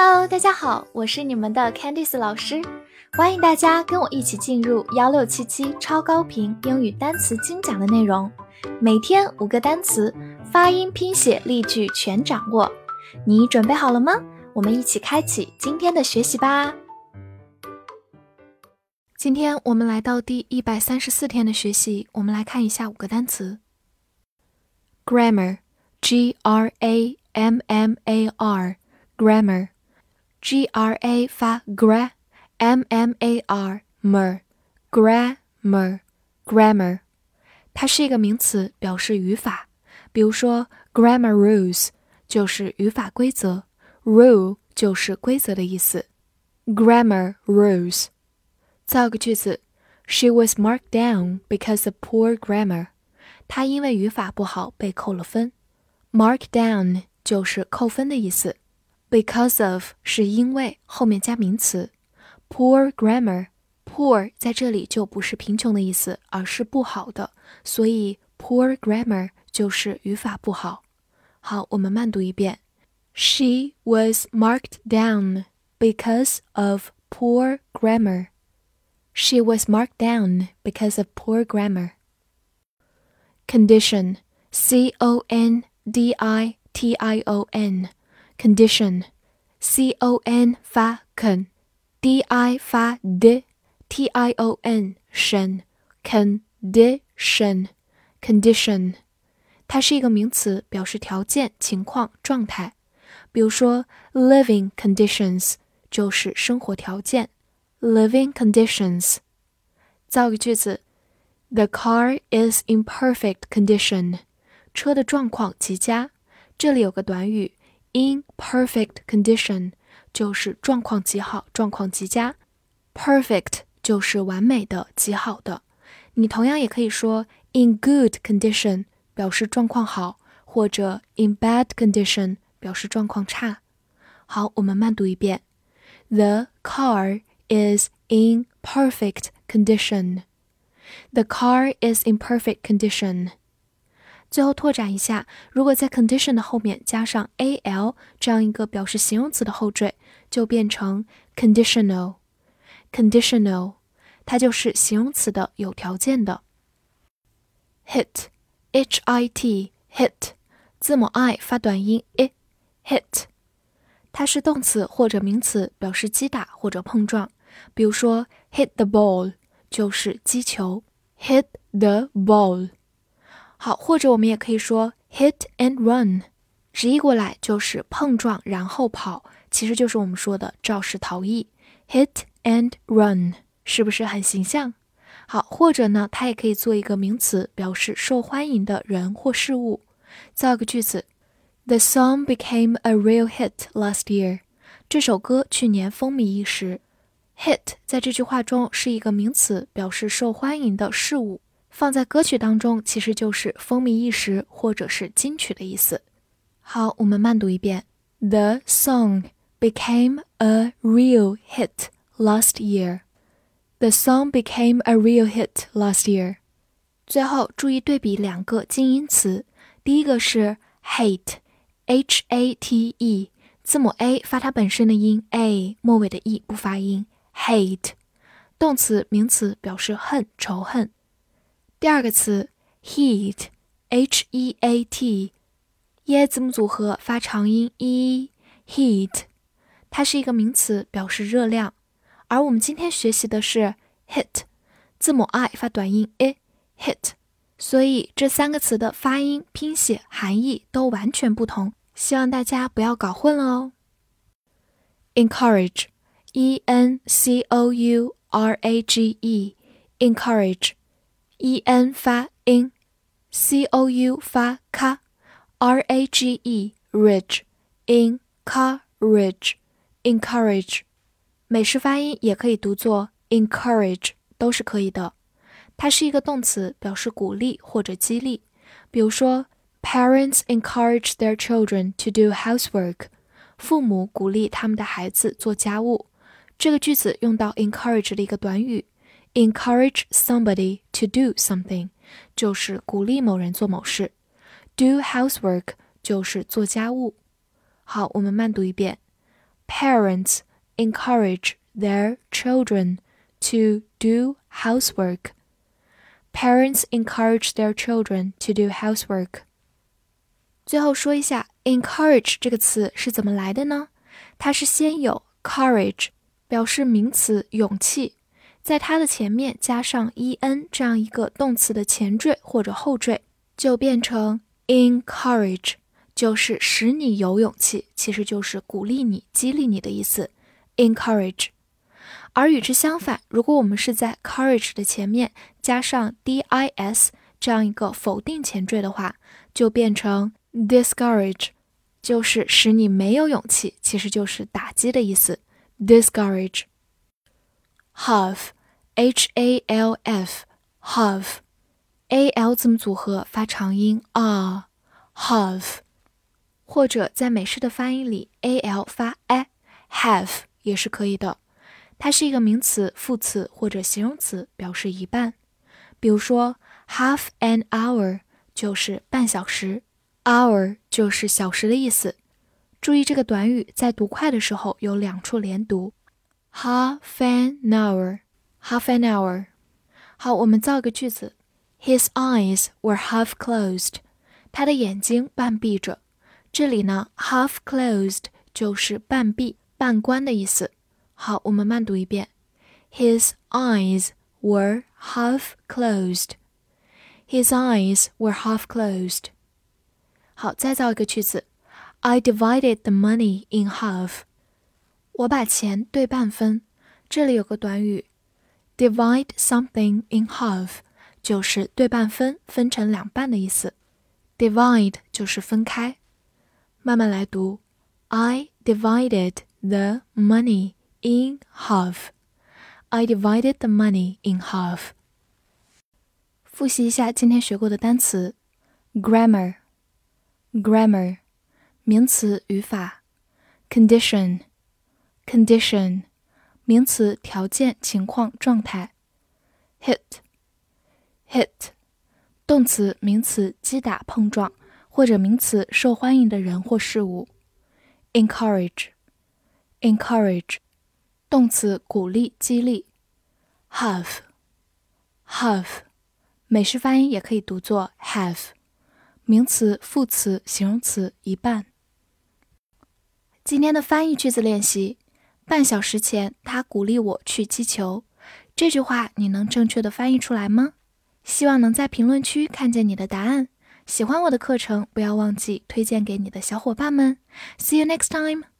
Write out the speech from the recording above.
Hello，大家好，我是你们的 Candice 老师，欢迎大家跟我一起进入幺六七七超高频英语单词精讲的内容，每天五个单词，发音、拼写、例句全掌握，你准备好了吗？我们一起开启今天的学习吧。今天我们来到第一百三十四天的学习，我们来看一下五个单词：grammar，g r a m m a r，grammar r，grammar，g r a 发 gra，m m a r mer，grammar，grammar，它是一个名词，表示语法。比如说，grammar rules 就是语法规则，rule 就是规则的意思，grammar rules。造个句子：She was marked down because of poor grammar。她因为语法不好被扣了分。Mark down 就是扣分的意思。 Because of 是因为后面加名词。Poor grammar，poor 在这里就不是贫穷的意思，而是不好的，所以 poor grammar 就是语法不好。好，我们慢读一遍。She was marked down because of poor grammar. She was marked down because of poor grammar. Condition C O N D I T I O N condition C O N 发 con，D I 发 d，T I O N 神 condition condition，它是一个名词，表示条件、情况、状态。比如说，living conditions 就是生活条件。living conditions。造个句子：The car is in perfect condition。车的状况极佳。这里有个短语 in perfect condition，就是状况极好，状况极佳。Perfect 就是完美的、极好的。你同样也可以说 in good condition，表示状况好，或者 in bad condition，表示状况差。好，我们慢读一遍：The car is in perfect condition. The car is in perfect condition. 最后拓展一下，如果在 condition 的后面加上 al 这样一个表示形容词的后缀，就变成 conditional。conditional，它就是形容词的有条件的。hit，h i t，hit，字母 i 发短音 i，hit，它是动词或者名词，表示击打或者碰撞。比如说，hit the ball 就是击球，hit the ball。好，或者我们也可以说 hit and run，直译过来就是碰撞然后跑，其实就是我们说的肇事逃逸。hit and run 是不是很形象？好，或者呢，它也可以做一个名词，表示受欢迎的人或事物。造个句子：The song became a real hit last year。这首歌去年风靡一时。Hit 在这句话中是一个名词，表示受欢迎的事物。放在歌曲当中，其实就是风靡一时或者是金曲的意思。好，我们慢读一遍：The song became a real hit last year. The song became a real hit last year. 最后注意对比两个近音词，第一个是 hate，h a t e，字母 a 发它本身的音 a，末尾的 e 不发音。hate，动词、名词表示恨、仇恨。第二个词 heat，h e a t，耶字母组合发长音 e，heat，它是一个名词，表示热量。而我们今天学习的是 hit，字母 i 发短音 i，hit，所以这三个词的发音、拼写、含义都完全不同，希望大家不要搞混了哦。Encourage，E-N-C-O-U-R-A-G-E，encourage e n 发 in，c o u 发 ka，r a g e，ridge，encourage，encourage，美式发音也可以读作 encourage，都是可以的。它是一个动词，表示鼓励或者激励。比如说，parents encourage their children to do housework，父母鼓励他们的孩子做家务。这个句子用到 encourage 的一个短语 ，encourage somebody to do something，就是鼓励某人做某事。do housework 就是做家务。好，我们慢读一遍 Parents encourage their children to do housework. Parents encourage their children to do housework. 最后说一下 encourage 这个词是怎么来的呢？它是先有 courage，表示名词勇气， 在它的前面加上 en 这样一个动词的前缀或者后缀，就变成 encourage，就是使你有勇气，其实就是鼓励你、激励你的意思。encourage。而与之相反，如果我们是在 courage 的前面加上 dis 这样一个否定前缀的话，就变成 discourage。就是使你没有勇气，其实就是打击的意思。discourage。Half，h a l f，half，a l 字母组合发长音 r，half。或者在美式的发音里，a l 发 a，half 也是可以的。它是一个名词、副词或者形容词，表示一半。比如说，half an hour 就是半小时。hour 就是小时的意思。注意这个短语在读快的时候有两处连读 ，half an hour，half an hour。好，我们造个句子：His eyes were half closed。他的眼睛半闭着。这里呢，half closed 就是半闭、半关的意思。好，我们慢读一遍：His eyes were half closed。His eyes were half closed。好，再造一个句子：I divided the money in half。 我把钱对半分。这里有个短语，divide something in half，就是对半分，分成两半的意思。divide 就是分开。慢慢来读：I divided the money in half. I divided the money in half. 复习一下今天学过的单词：grammar。grammar 名词语法，condition condition 名词条件情况状态，hit hit 动词名词击打碰撞或者名词受欢迎的人或事物，encourage encourage 动词鼓励激励，have have 美式发音也可以读作 have。名词、副词、形容词一半。今天的翻译句子练习：半小时前，他鼓励我去击球。这句话你能正确的翻译出来吗？希望能在评论区看见你的答案。喜欢我的课程，不要忘记推荐给你的小伙伴们。See you next time.